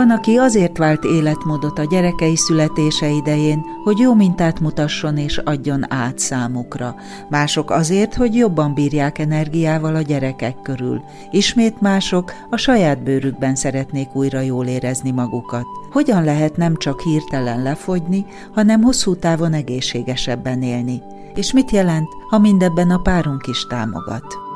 Van, aki azért vált életmódot a gyerekei születése idején, hogy jó mintát mutasson és adjon át számukra. Mások azért, hogy jobban bírják energiával a gyerekek körül. Ismét mások a saját bőrükben szeretnék újra jól érezni magukat. Hogyan lehet nem csak hirtelen lefogyni, hanem hosszú távon egészségesebben élni? És mit jelent, ha mindebben a párunk is támogat?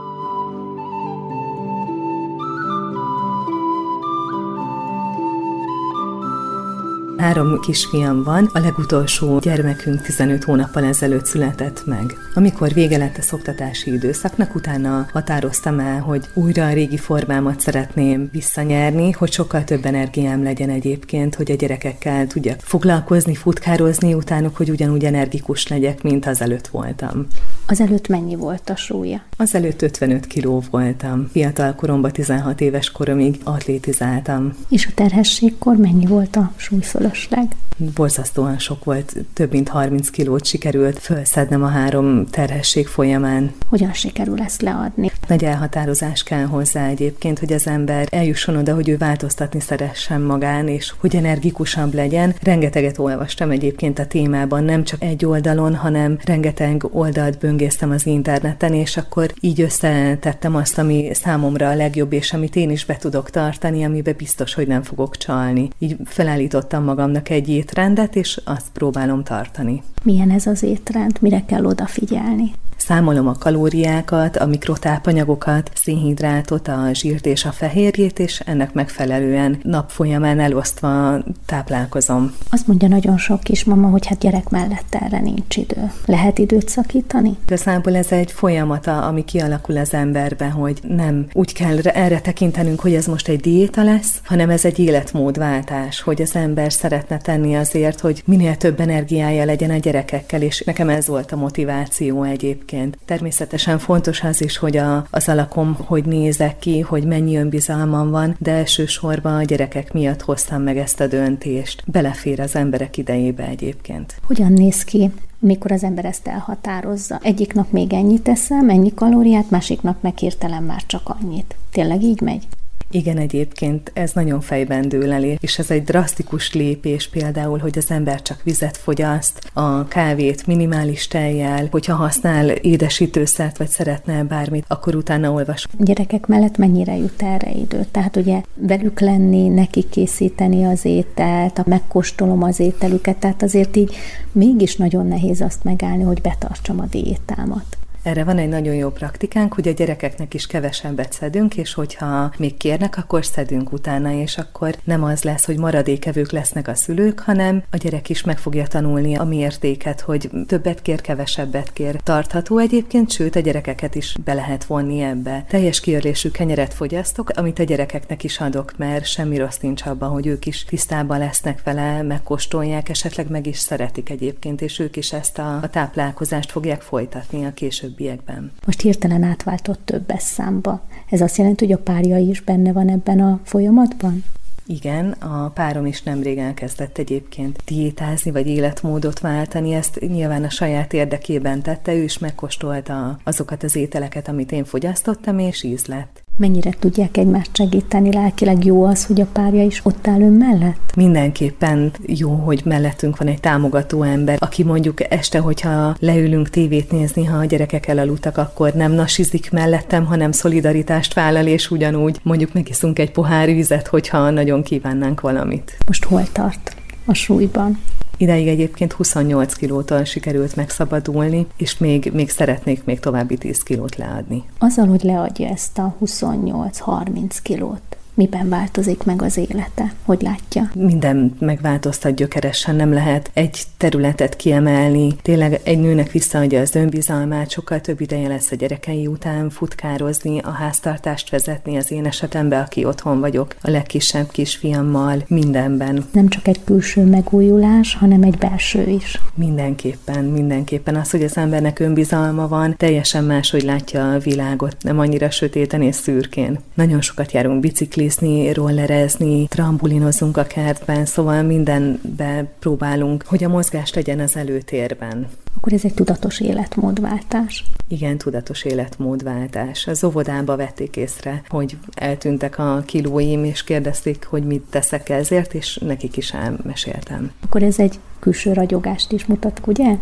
Három kisfiam van, a legutolsó gyermekünk 15 hónappal ezelőtt született meg. Amikor vége lett a szoktatási időszaknak, utána határoztam el, hogy újra a régi formámat szeretném visszanyerni, hogy sokkal több energiám legyen egyébként, hogy a gyerekekkel tudjak foglalkozni, futkározni utánuk, hogy ugyanúgy energikus legyek, mint az előtt voltam. Az előtt mennyi volt a súlya? Az előtt 55 kiló voltam. Fiatal koromban, 16 éves koromig atlétizáltam. És a terhességkor mennyi volt a súly fölösleg? Borzasztóan sok volt, több mint 30 kilót sikerült felszednem a három terhesség folyamán. Hogyan sikerül ezt leadni? Nagy elhatározás kell hozzá egyébként, hogy az ember eljusson oda, hogy ő változtatni szeressen magán, és hogy energikusabb legyen. Rengeteget olvastam egyébként a témában, nem csak egy oldalon, hanem rengeteg oldalt böngésztem az interneten, és akkor így összetettem azt, ami számomra a legjobb, és amit én is be tudok tartani, amiben biztos, hogy nem fogok csalni. Így felállítottam magamnak egy étrendet, és azt próbálom tartani. Milyen ez az étrend? Mire kell odafigyelni? Számolom a kalóriákat, a mikrotápanyagokat, szénhidrátot, a zsírt és a fehérjét, és ennek megfelelően nap folyamán elosztva táplálkozom. Azt mondja nagyon sok kismama, hogy hát gyerek mellett erre nincs idő. Lehet időt szakítani? Igazából ez egy folyamata, ami kialakul az emberben, hogy nem úgy kell erre tekintenünk, hogy ez most egy diéta lesz, hanem ez egy életmódváltás, hogy az ember szeretne tenni azért, hogy minél több energiája legyen a gyerekekkel, és nekem ez volt a motiváció egyébként egyébként. Természetesen fontos az is, hogy a, az alakom hogy nézek ki, hogy mennyi önbizalmam van, de elsősorban a gyerekek miatt hoztam meg ezt a döntést. Belefér az emberek idejébe egyébként. Hogyan néz ki mikor az ember ezt elhatározza. Egyik nap még ennyit eszem, ennyi kalóriát, másik nap meg hirtelen már csak annyit. Tényleg így megy? Igen, egyébként ez nagyon fejben dől elé, és ez egy drasztikus lépés például, hogy az ember csak vizet fogyaszt, a kávét minimális tejjel, hogyha használ édesítőszert, vagy szeretne bármit, akkor utána olvas. Gyerekek mellett mennyire jut erre idő? Tehát ugye velük lenni, neki készíteni az ételt, megkóstolom az ételüket, tehát azért így mégis nagyon nehéz azt megállni, hogy betartsam a diétámat. Erre van egy nagyon jó praktikánk, hogy a gyerekeknek is kevesebbet szedünk, és hogyha még kérnek, akkor szedünk utána, és akkor nem az lesz, hogy maradékevők lesznek a szülők, hanem a gyerek is meg fogja tanulni a mértéket, hogy többet kér, kevesebbet kér. Tartható egyébként, sőt a gyerekeket is be lehet vonni ebbe. Teljes kiörlésű kenyeret fogyasztok, amit a gyerekeknek is adok, mert semmi rossz nincs abban, hogy ők is tisztában lesznek vele, megkóstolják, esetleg meg is szeretik egyébként, és ők is ezt a, a táplálkozást fogják folytatni a később későbbiekben. Most hirtelen átváltott többes számba. Ez azt jelenti, hogy a párja is benne van ebben a folyamatban? Igen, a párom is nemrég elkezdett egyébként diétázni, vagy életmódot váltani, ezt nyilván a saját érdekében tette, ő is megkóstolta azokat az ételeket, amit én fogyasztottam, és íz lett. Mennyire tudják egymást segíteni? Lelkileg jó az, hogy a párja is ott áll ön mellett? Mindenképpen jó, hogy mellettünk van egy támogató ember, aki mondjuk este, hogyha leülünk tévét nézni, ha a gyerekek elaludtak, akkor nem nasizik mellettem, hanem szolidaritást vállal, és ugyanúgy mondjuk megiszunk egy pohár vizet, hogyha nagyon kívánnánk valamit. Most hol tart a súlyban? Ideig egyébként 28 kilótól sikerült megszabadulni, és még, még szeretnék még további 10 kilót leadni. Azzal, hogy leadja ezt a 28-30 kilót, miben változik meg az élete? Hogy látja? Minden megváltoztat gyökeresen, nem lehet egy területet kiemelni. Tényleg egy nőnek visszaadja az önbizalmát, sokkal több ideje lesz a gyerekei után futkározni, a háztartást vezetni az én esetemben, aki otthon vagyok, a legkisebb kisfiammal, mindenben. Nem csak egy külső megújulás, hanem egy belső is. Mindenképpen, mindenképpen. Az, hogy az embernek önbizalma van, teljesen máshogy látja a világot, nem annyira sötéten és szürkén. Nagyon sokat járunk biciklizni, rollerezni, trambulinozunk a kertben, szóval mindenbe próbálunk, hogy a mozgás legyen az előtérben. Akkor ez egy tudatos életmódváltás. Igen, tudatos életmódváltás. Az óvodába vették észre, hogy eltűntek a kilóim, és kérdezték, hogy mit teszek ezért, és nekik is elmeséltem. Akkor ez egy külső ragyogást is mutat, ugye?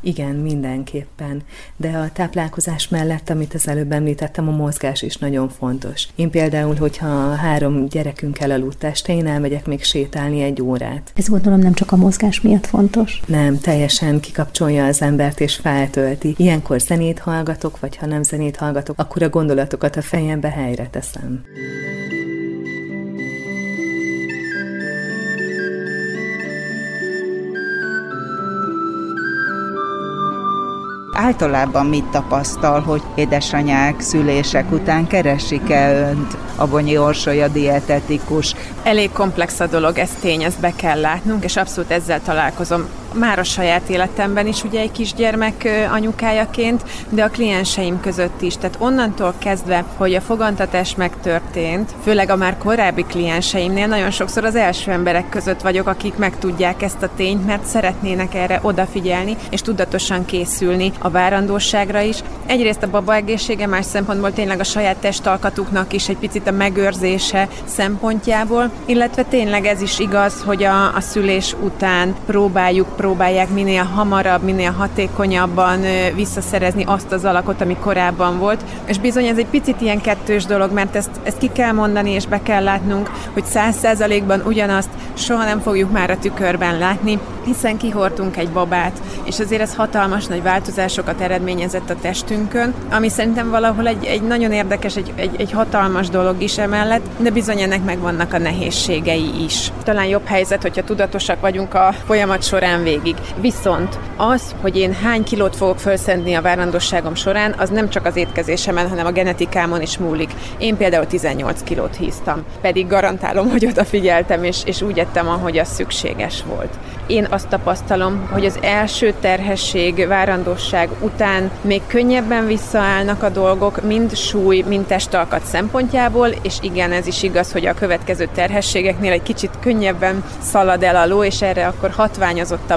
Igen, mindenképpen. De a táplálkozás mellett, amit az előbb említettem, a mozgás is nagyon fontos. Én például, hogyha három gyerekünk elaludt este, én elmegyek még sétálni egy órát. Ez gondolom nem csak a mozgás miatt fontos. Nem, teljesen kikapcsolja az embert és feltölti. Ilyenkor zenét hallgatok, vagy ha nem zenét hallgatok, akkor a gondolatokat a fejembe helyre teszem. Általában mit tapasztal, hogy édesanyák szülések után keresik-e önt? Abonyi Orsolya dietetikus. Elég komplex a dolog, ez tény, ezt be kell látnunk, és abszolút ezzel találkozom már a saját életemben is ugye egy kisgyermek anyukájaként, de a klienseim között is. Tehát onnantól kezdve, hogy a fogantatás megtörtént, főleg a már korábbi klienseimnél nagyon sokszor az első emberek között vagyok, akik megtudják ezt a tényt, mert szeretnének erre odafigyelni, és tudatosan készülni a várandóságra is. Egyrészt a baba egészsége, más szempontból tényleg a saját testalkatuknak is egy picit a megőrzése szempontjából, illetve tényleg ez is igaz, hogy a, a szülés után próbáljuk próbálják minél hamarabb, minél hatékonyabban visszaszerezni azt az alakot, ami korábban volt. És bizony ez egy picit ilyen kettős dolog, mert ezt, ezt ki kell mondani, és be kell látnunk, hogy száz százalékban ugyanazt soha nem fogjuk már a tükörben látni, hiszen kihortunk egy babát, és azért ez hatalmas nagy változásokat eredményezett a testünkön, ami szerintem valahol egy, egy nagyon érdekes, egy, egy, egy hatalmas dolog is emellett, de bizony ennek megvannak a nehézségei is. Talán jobb helyzet, hogyha tudatosak vagyunk a folyamat során végig. Viszont az, hogy én hány kilót fogok felszedni a várandosságom során, az nem csak az étkezésemen, hanem a genetikámon is múlik. Én például 18 kilót híztam, pedig garantálom, hogy odafigyeltem, és, és úgy ettem, ahogy az szükséges volt. Én azt tapasztalom, hogy az első terhesség, várandosság után még könnyebben visszaállnak a dolgok, mind súly, mind testalkat szempontjából, és igen, ez is igaz, hogy a következő terhességeknél egy kicsit könnyebben szalad el a ló, és erre akkor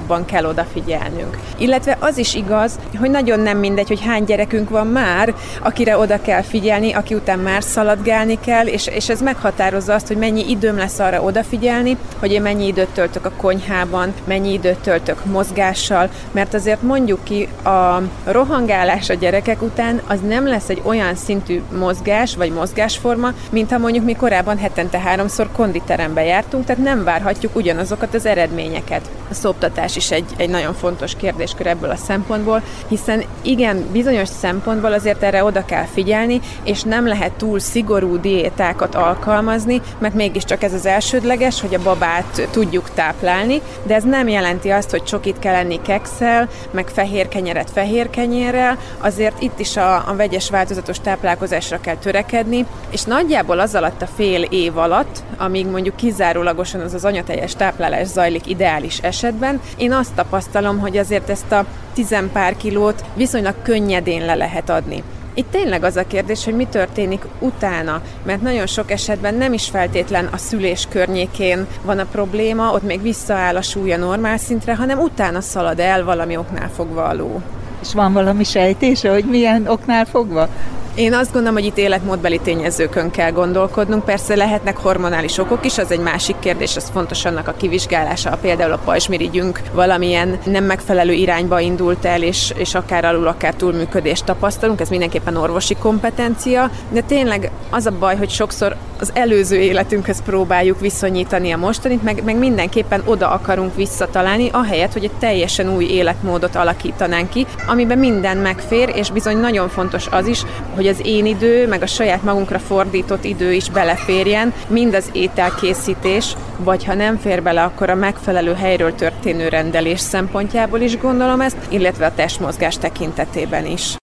hatványozottabban kell odafigyelnünk. Illetve az is igaz, hogy nagyon nem mindegy, hogy hány gyerekünk van már, akire oda kell figyelni, aki után már szaladgálni kell, és, és ez meghatározza azt, hogy mennyi időm lesz arra odafigyelni, hogy én mennyi időt töltök a konyhában, mennyi időt töltök mozgással, mert azért mondjuk ki, a rohangálás a gyerekek után az nem lesz egy olyan szintű mozgás vagy mozgásforma, mint ha mondjuk mi korábban hetente háromszor konditerembe jártunk, tehát nem várhatjuk ugyanazokat az eredményeket. A szoptatás is egy, egy nagyon fontos kérdéskör ebből a szempontból, hiszen igen, bizonyos szempontból azért erre oda kell figyelni, és nem lehet túl szigorú diétákat alkalmazni, mert mégiscsak ez az elsődleges, hogy a babát tudjuk táplálni, de ez nem jelenti azt, hogy csokit kell enni kekszel, meg fehér kenyeret fehér kenyérrel, azért itt is a, a vegyes változatos táplálkozásra kell törekedni, és nagyjából az alatt a fél év alatt, amíg mondjuk kizárólagosan az az anyateljes táplálás zajlik ideális esetben, én azt tapasztalom, hogy azért ezt a tizenpár kilót viszonylag könnyedén le lehet adni. Itt tényleg az a kérdés, hogy mi történik utána, mert nagyon sok esetben nem is feltétlen a szülés környékén van a probléma, ott még visszaáll a súlya normál szintre, hanem utána szalad el valami oknál fogva a. És van valami sejtése, hogy milyen oknál fogva? Én azt gondolom, hogy itt életmódbeli tényezőkön kell gondolkodnunk. Persze lehetnek hormonális okok is, az egy másik kérdés, az fontos annak a kivizsgálása. Például a pajzsmirigyünk valamilyen nem megfelelő irányba indult el, és, és akár alul, akár túlműködést tapasztalunk, ez mindenképpen orvosi kompetencia, de tényleg az a baj, hogy sokszor az előző életünkhöz próbáljuk viszonyítani a mostanit, meg, meg mindenképpen oda akarunk visszatalálni, ahelyett, hogy egy teljesen új életmódot alakítanánk ki, amiben minden megfér, és bizony nagyon fontos az is, hogy hogy az én idő, meg a saját magunkra fordított idő is beleférjen, mind az ételkészítés, vagy ha nem fér bele, akkor a megfelelő helyről történő rendelés szempontjából is gondolom ezt, illetve a testmozgás tekintetében is.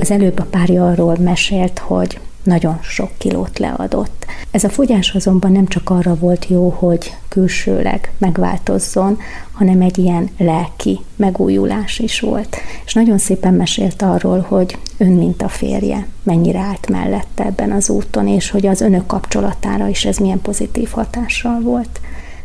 Az előbb a párja arról mesélt, hogy nagyon sok kilót leadott. Ez a fogyás azonban nem csak arra volt jó, hogy külsőleg megváltozzon, hanem egy ilyen lelki megújulás is volt. És nagyon szépen mesélt arról, hogy ön, mint a férje, mennyire állt mellette ebben az úton, és hogy az önök kapcsolatára is ez milyen pozitív hatással volt.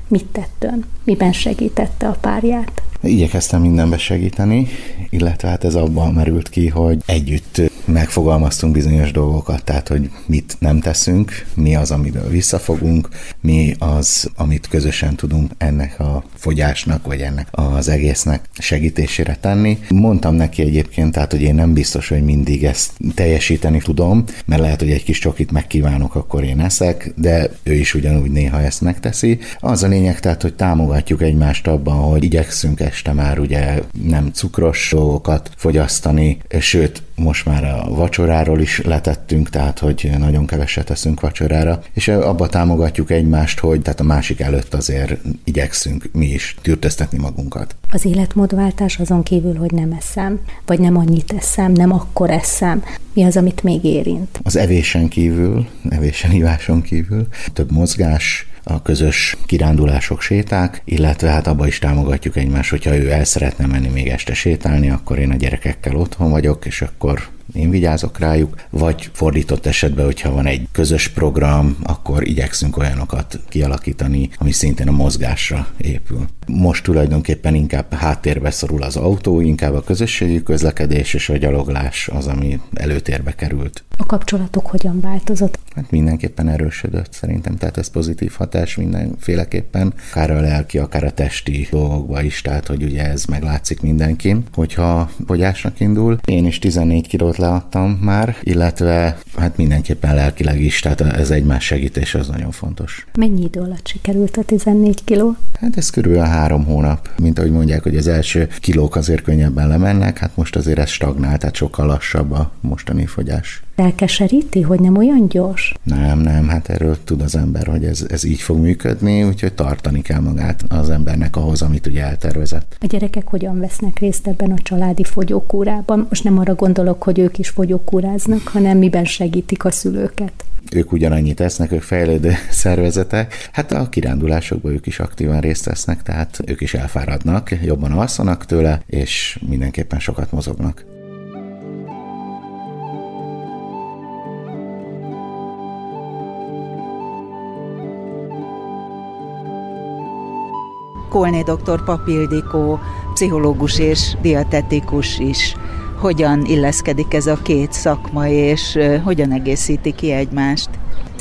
Mit tett ön? Miben segítette a párját? Igyekeztem mindenbe segíteni, illetve hát ez abban merült ki, hogy együtt megfogalmaztunk bizonyos dolgokat, tehát hogy mit nem teszünk, mi az, amiből visszafogunk, mi az, amit közösen tudunk ennek a fogyásnak, vagy ennek az egésznek segítésére tenni. Mondtam neki egyébként, tehát, hogy én nem biztos, hogy mindig ezt teljesíteni tudom, mert lehet, hogy egy kis csokit megkívánok, akkor én eszek, de ő is ugyanúgy néha ezt megteszi. Az a lényeg, tehát, hogy támogatjuk egymást abban, hogy igyekszünk este már ugye nem cukros dolgokat fogyasztani, sőt, most már a vacsoráról is letettünk, tehát hogy nagyon keveset teszünk vacsorára, és abba támogatjuk egymást, hogy tehát a másik előtt azért igyekszünk mi is tűrtöztetni magunkat. Az életmódváltás azon kívül, hogy nem eszem, vagy nem annyit eszem, nem akkor eszem, mi az, amit még érint? Az evésen kívül, evésen iváson kívül, több mozgás, a közös kirándulások, séták, illetve hát abba is támogatjuk egymást, hogyha ő el szeretne menni még este sétálni, akkor én a gyerekekkel otthon vagyok, és akkor én vigyázok rájuk, vagy fordított esetben, hogyha van egy közös program, akkor igyekszünk olyanokat kialakítani, ami szintén a mozgásra épül. Most tulajdonképpen inkább háttérbe szorul az autó, inkább a közösségi közlekedés és a gyaloglás az, ami előtérbe került. A kapcsolatok hogyan változott? Hát mindenképpen erősödött szerintem, tehát ez pozitív hatás mindenféleképpen, akár a lelki, akár a testi dolgokba is, tehát hogy ugye ez meglátszik mindenkin, hogyha fogyásnak indul. Én is 14 kilót leadtam már, illetve hát mindenképpen lelkileg is, tehát ez egymás segítés az nagyon fontos. Mennyi idő alatt sikerült a 14 kiló? Hát ez körülbelül három hónap. Mint ahogy mondják, hogy az első kilók azért könnyebben lemennek, hát most azért ez stagnál, tehát sokkal lassabb a mostani fogyás. Elkeseríti, hogy nem olyan gyors? Nem, nem, hát erről tud az ember, hogy ez, ez így fog működni, úgyhogy tartani kell magát az embernek ahhoz, amit ugye eltervezett. A gyerekek hogyan vesznek részt ebben a családi fogyókúrában? Most nem arra gondolok, hogy ők is fogyókúráznak, hanem miben segítik a szülőket ők ugyanannyit esznek, ők fejlődő szervezetek. Hát a kirándulásokban ők is aktívan részt vesznek, tehát ők is elfáradnak, jobban alszanak tőle, és mindenképpen sokat mozognak. Kolné dr. Papildikó, pszichológus és dietetikus is. Hogyan illeszkedik ez a két szakma, és hogyan egészíti ki egymást?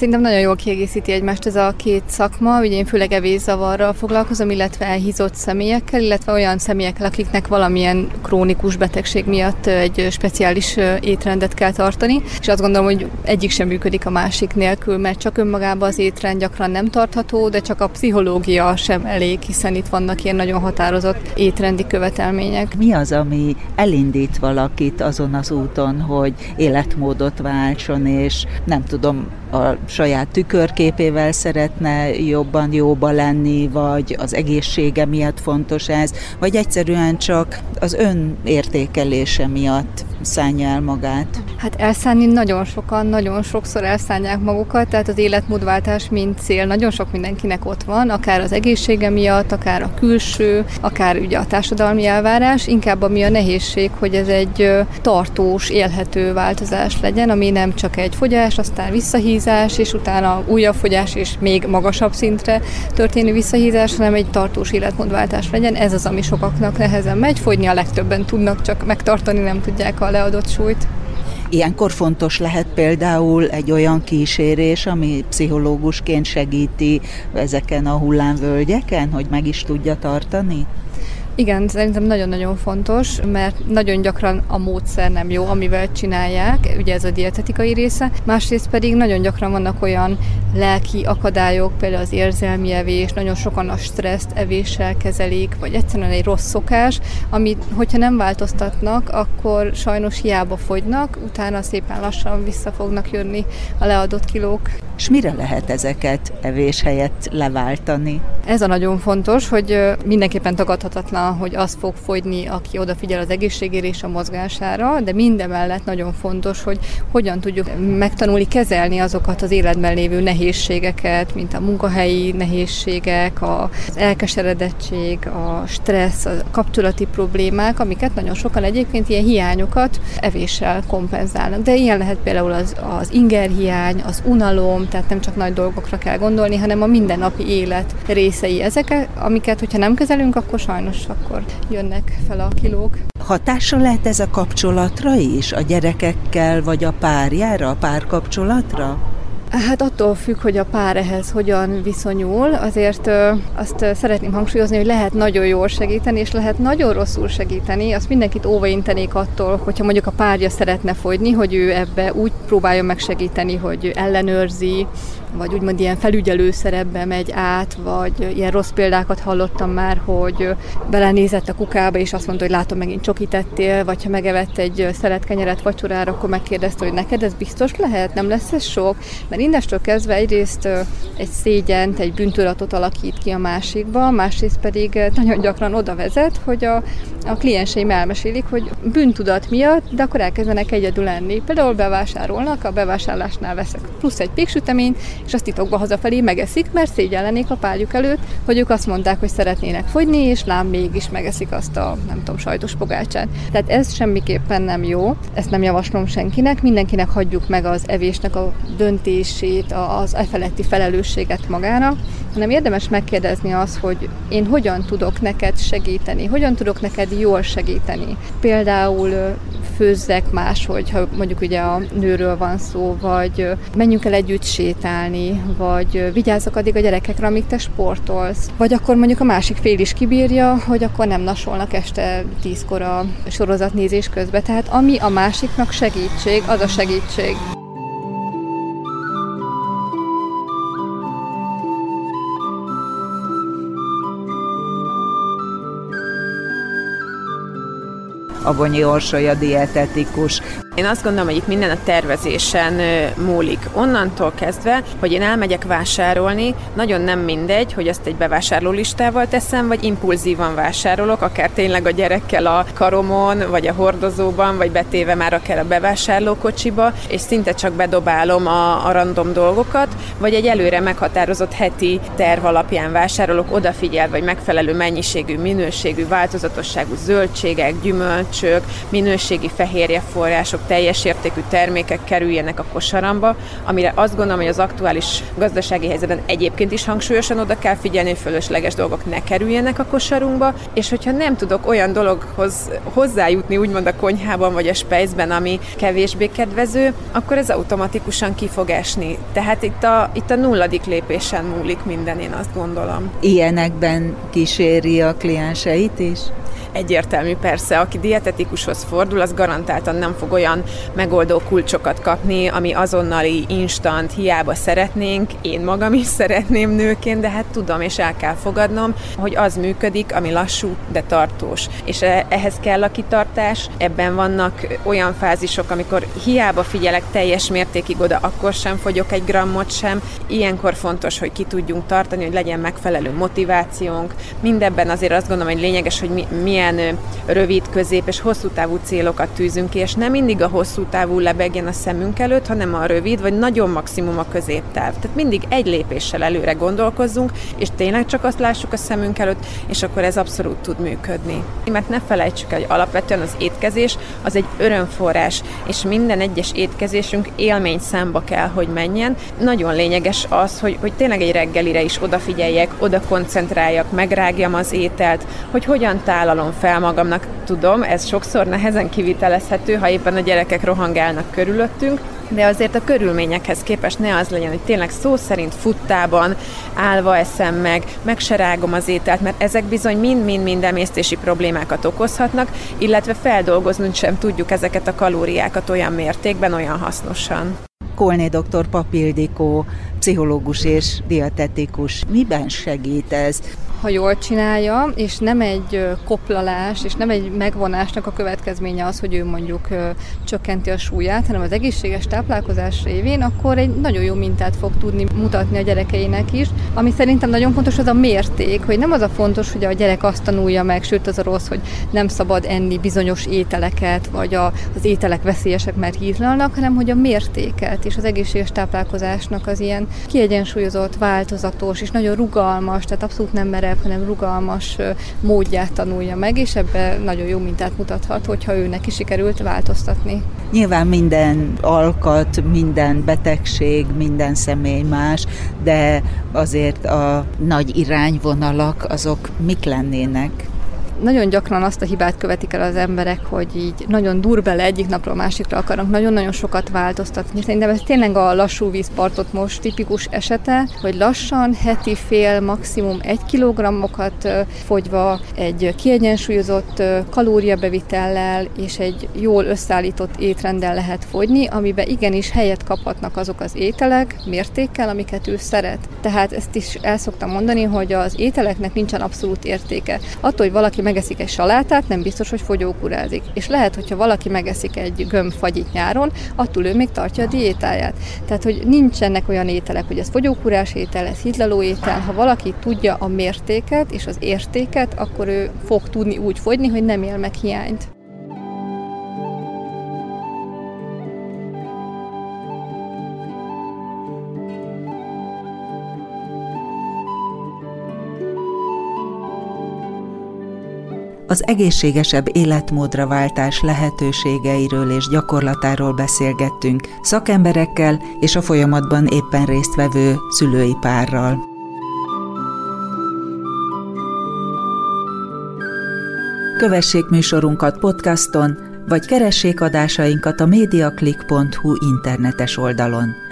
Szerintem nagyon jól kiegészíti egymást ez a két szakma, ugye én főleg evészavarral foglalkozom, illetve elhízott személyekkel, illetve olyan személyekkel, akiknek valamilyen krónikus betegség miatt egy speciális étrendet kell tartani, és azt gondolom, hogy egyik sem működik a másik nélkül, mert csak önmagában az étrend gyakran nem tartható, de csak a pszichológia sem elég, hiszen itt vannak ilyen nagyon határozott étrendi követelmények. Mi az, ami elindít valakit azon az úton, hogy életmódot váltson, és nem tudom, a saját tükörképével szeretne jobban jóba lenni, vagy az egészsége miatt fontos ez, vagy egyszerűen csak az ön értékelése miatt szánja el magát? Hát elszánni nagyon sokan, nagyon sokszor elszánják magukat, tehát az életmódváltás mint cél nagyon sok mindenkinek ott van, akár az egészsége miatt, akár a külső, akár ugye a társadalmi elvárás, inkább ami a nehézség, hogy ez egy tartós, élhető változás legyen, ami nem csak egy fogyás, aztán visszahízás, és utána újabb fogyás, és még magasabb szintre történő visszahízás, hanem egy tartós életmódváltás legyen. Ez az, ami sokaknak nehezen megy, fogyni a legtöbben tudnak, csak megtartani nem tudják a leadott súlyt. Ilyenkor fontos lehet például egy olyan kísérés, ami pszichológusként segíti ezeken a hullámvölgyeken, hogy meg is tudja tartani? Igen, szerintem nagyon-nagyon fontos, mert nagyon gyakran a módszer nem jó, amivel csinálják, ugye ez a dietetikai része, másrészt pedig nagyon gyakran vannak olyan lelki akadályok, például az érzelmi evés, nagyon sokan a stresszt evéssel kezelik, vagy egyszerűen egy rossz szokás, amit, hogyha nem változtatnak, akkor sajnos hiába fogynak, utána szépen lassan vissza fognak jönni a leadott kilók. És mire lehet ezeket evés helyett leváltani? Ez a nagyon fontos, hogy mindenképpen tagadhatatlan, hogy az fog fogyni, aki odafigyel az egészségére és a mozgására, de mindemellett nagyon fontos, hogy hogyan tudjuk megtanulni kezelni azokat az életben lévő nehézségeket, mint a munkahelyi nehézségek, az elkeseredettség, a stressz, a kapcsolati problémák, amiket nagyon sokan egyébként ilyen hiányokat evéssel kompenzálnak. De ilyen lehet például az, az ingerhiány, az unalom, tehát nem csak nagy dolgokra kell gondolni, hanem a mindennapi élet részei ezek, amiket, hogyha nem kezelünk, akkor sajnos akkor jönnek fel a kilók. Hatással lehet ez a kapcsolatra is, a gyerekekkel, vagy a párjára, a párkapcsolatra? Hát attól függ, hogy a pár ehhez hogyan viszonyul. Azért ö, azt szeretném hangsúlyozni, hogy lehet nagyon jól segíteni, és lehet nagyon rosszul segíteni. Azt mindenkit óvaintenék attól, hogyha mondjuk a párja szeretne fogyni, hogy ő ebbe úgy próbálja megsegíteni, hogy ellenőrzi, vagy úgymond ilyen felügyelő szerepbe megy át, vagy ilyen rossz példákat hallottam már, hogy belenézett a kukába, és azt mondta, hogy látom, megint csokit ettél, vagy ha megevett egy kenyeret vacsorára, akkor megkérdezte, hogy neked ez biztos lehet, nem lesz ez sok? Mert innestől kezdve egyrészt egy szégyent, egy bűntudatot alakít ki a másikba, másrészt pedig nagyon gyakran oda vezet, hogy a, a klienseim elmesélik, hogy bűntudat miatt, de akkor elkezdenek egyedül lenni. Például bevásárolnak, a bevásárlásnál veszek plusz egy péksüteményt, és azt titokba hazafelé megeszik, mert szégyellenék a párjuk előtt, hogy ők azt mondták, hogy szeretnének fogyni, és lám mégis megeszik azt a, nem tudom, sajtos pogácsát. Tehát ez semmiképpen nem jó, ezt nem javaslom senkinek, mindenkinek hagyjuk meg az evésnek a döntését, az e feletti felelősséget magának, hanem érdemes megkérdezni azt, hogy én hogyan tudok neked segíteni, hogyan tudok neked jól segíteni. Például főzzek máshogy, ha mondjuk ugye a nőről van szó, vagy menjünk el együtt sétálni, vagy vigyázzak addig a gyerekekre, amíg te sportolsz. Vagy akkor mondjuk a másik fél is kibírja, hogy akkor nem nasolnak este tízkor a sorozatnézés közben. Tehát ami a másiknak segítség, az a segítség. Abonyi Orsolya dietetikus. Én azt gondolom, hogy itt minden a tervezésen múlik. Onnantól kezdve, hogy én elmegyek vásárolni, nagyon nem mindegy, hogy azt egy bevásárlólistával teszem, vagy impulzívan vásárolok, akár tényleg a gyerekkel a karomon, vagy a hordozóban, vagy betéve már akár a bevásárlókocsiba, és szinte csak bedobálom a, a random dolgokat, vagy egy előre meghatározott heti terv alapján vásárolok, odafigyel, vagy megfelelő mennyiségű, minőségű, változatosságú zöldségek, gyümölcsök, minőségi fehérjeforrások, teljes értékű termékek kerüljenek a kosaramba, amire azt gondolom, hogy az aktuális gazdasági helyzetben egyébként is hangsúlyosan oda kell figyelni, hogy fölösleges dolgok ne kerüljenek a kosarunkba, és hogyha nem tudok olyan dologhoz hozzájutni, úgymond a konyhában vagy a spejzben, ami kevésbé kedvező, akkor ez automatikusan ki fog esni. Tehát itt a, itt a nulladik lépésen múlik minden, én azt gondolom. Ilyenekben kíséri a klienseit is? Egyértelmű persze, aki dietetikushoz fordul, az garantáltan nem fog olyan megoldó kulcsokat kapni, ami azonnali, instant, hiába szeretnénk, én magam is szeretném nőként, de hát tudom és el kell fogadnom, hogy az működik, ami lassú, de tartós. És e, ehhez kell a kitartás, ebben vannak olyan fázisok, amikor hiába figyelek teljes mértékig oda, akkor sem fogyok egy grammot sem. Ilyenkor fontos, hogy ki tudjunk tartani, hogy legyen megfelelő motivációnk. Mindebben azért azt gondolom, hogy lényeges, hogy mi, milyen milyen rövid, közép és hosszú távú célokat tűzünk ki, és nem mindig a hosszú távú lebegjen a szemünk előtt, hanem a rövid, vagy nagyon maximum a középtáv. Tehát mindig egy lépéssel előre gondolkozzunk, és tényleg csak azt lássuk a szemünk előtt, és akkor ez abszolút tud működni. Mert ne felejtsük el, hogy alapvetően az étkezés az egy örömforrás, és minden egyes étkezésünk élmény számba kell, hogy menjen. Nagyon lényeges az, hogy, hogy tényleg egy reggelire is odafigyeljek, oda koncentráljak, megrágjam az ételt, hogy hogyan tálalom fel magamnak. Tudom, ez sokszor nehezen kivitelezhető, ha éppen a gyerekek rohangálnak körülöttünk, de azért a körülményekhez képest ne az legyen, hogy tényleg szó szerint futtában állva eszem meg, megserágom az ételt, mert ezek bizony mind-mind-mind emésztési problémákat okozhatnak, illetve feldolgoznunk sem tudjuk ezeket a kalóriákat olyan mértékben, olyan hasznosan. Kolné doktor Papildikó, pszichológus és dietetikus. Miben segít ez? Ha jól csinálja, és nem egy koplalás, és nem egy megvonásnak a következménye az, hogy ő mondjuk csökkenti a súlyát, hanem az egészséges táplálkozás révén, akkor egy nagyon jó mintát fog tudni mutatni a gyerekeinek is. Ami szerintem nagyon fontos, az a mérték, hogy nem az a fontos, hogy a gyerek azt tanulja meg, sőt az a rossz, hogy nem szabad enni bizonyos ételeket, vagy a, az ételek veszélyesek, mert hízlalnak, hanem hogy a mértéket és az egészséges táplálkozásnak az ilyen kiegyensúlyozott, változatos és nagyon rugalmas, tehát abszolút nem merev merev, hanem rugalmas módját tanulja meg, és ebbe nagyon jó mintát mutathat, hogyha őnek is sikerült változtatni. Nyilván minden alkat, minden betegség, minden személy más, de azért a nagy irányvonalak azok mik lennének? Nagyon gyakran azt a hibát követik el az emberek, hogy így nagyon dur bele egyik napról a másikra akarnak nagyon-nagyon sokat változtatni. Szerintem ez tényleg a lassú vízpartot most tipikus esete, hogy lassan heti fél, maximum egy kilogrammokat fogyva egy kiegyensúlyozott kalóriabevitellel és egy jól összeállított étrenddel lehet fogyni, amiben igenis helyet kaphatnak azok az ételek mértékkel, amiket ő szeret. Tehát ezt is el szoktam mondani, hogy az ételeknek nincsen abszolút értéke. Attól, hogy valaki megeszik egy salátát, nem biztos, hogy fogyókurázik. És lehet, hogyha valaki megeszik egy gömbfagyit nyáron, attól ő még tartja a diétáját. Tehát, hogy nincsenek olyan ételek, hogy ez fogyókúrás étel, ez hidlaló étel. Ha valaki tudja a mértéket és az értéket, akkor ő fog tudni úgy fogyni, hogy nem él meg hiányt. Az egészségesebb életmódra váltás lehetőségeiről és gyakorlatáról beszélgettünk szakemberekkel és a folyamatban éppen résztvevő szülői párral. Kövessék műsorunkat podcaston, vagy keressék adásainkat a mediaclick.hu internetes oldalon.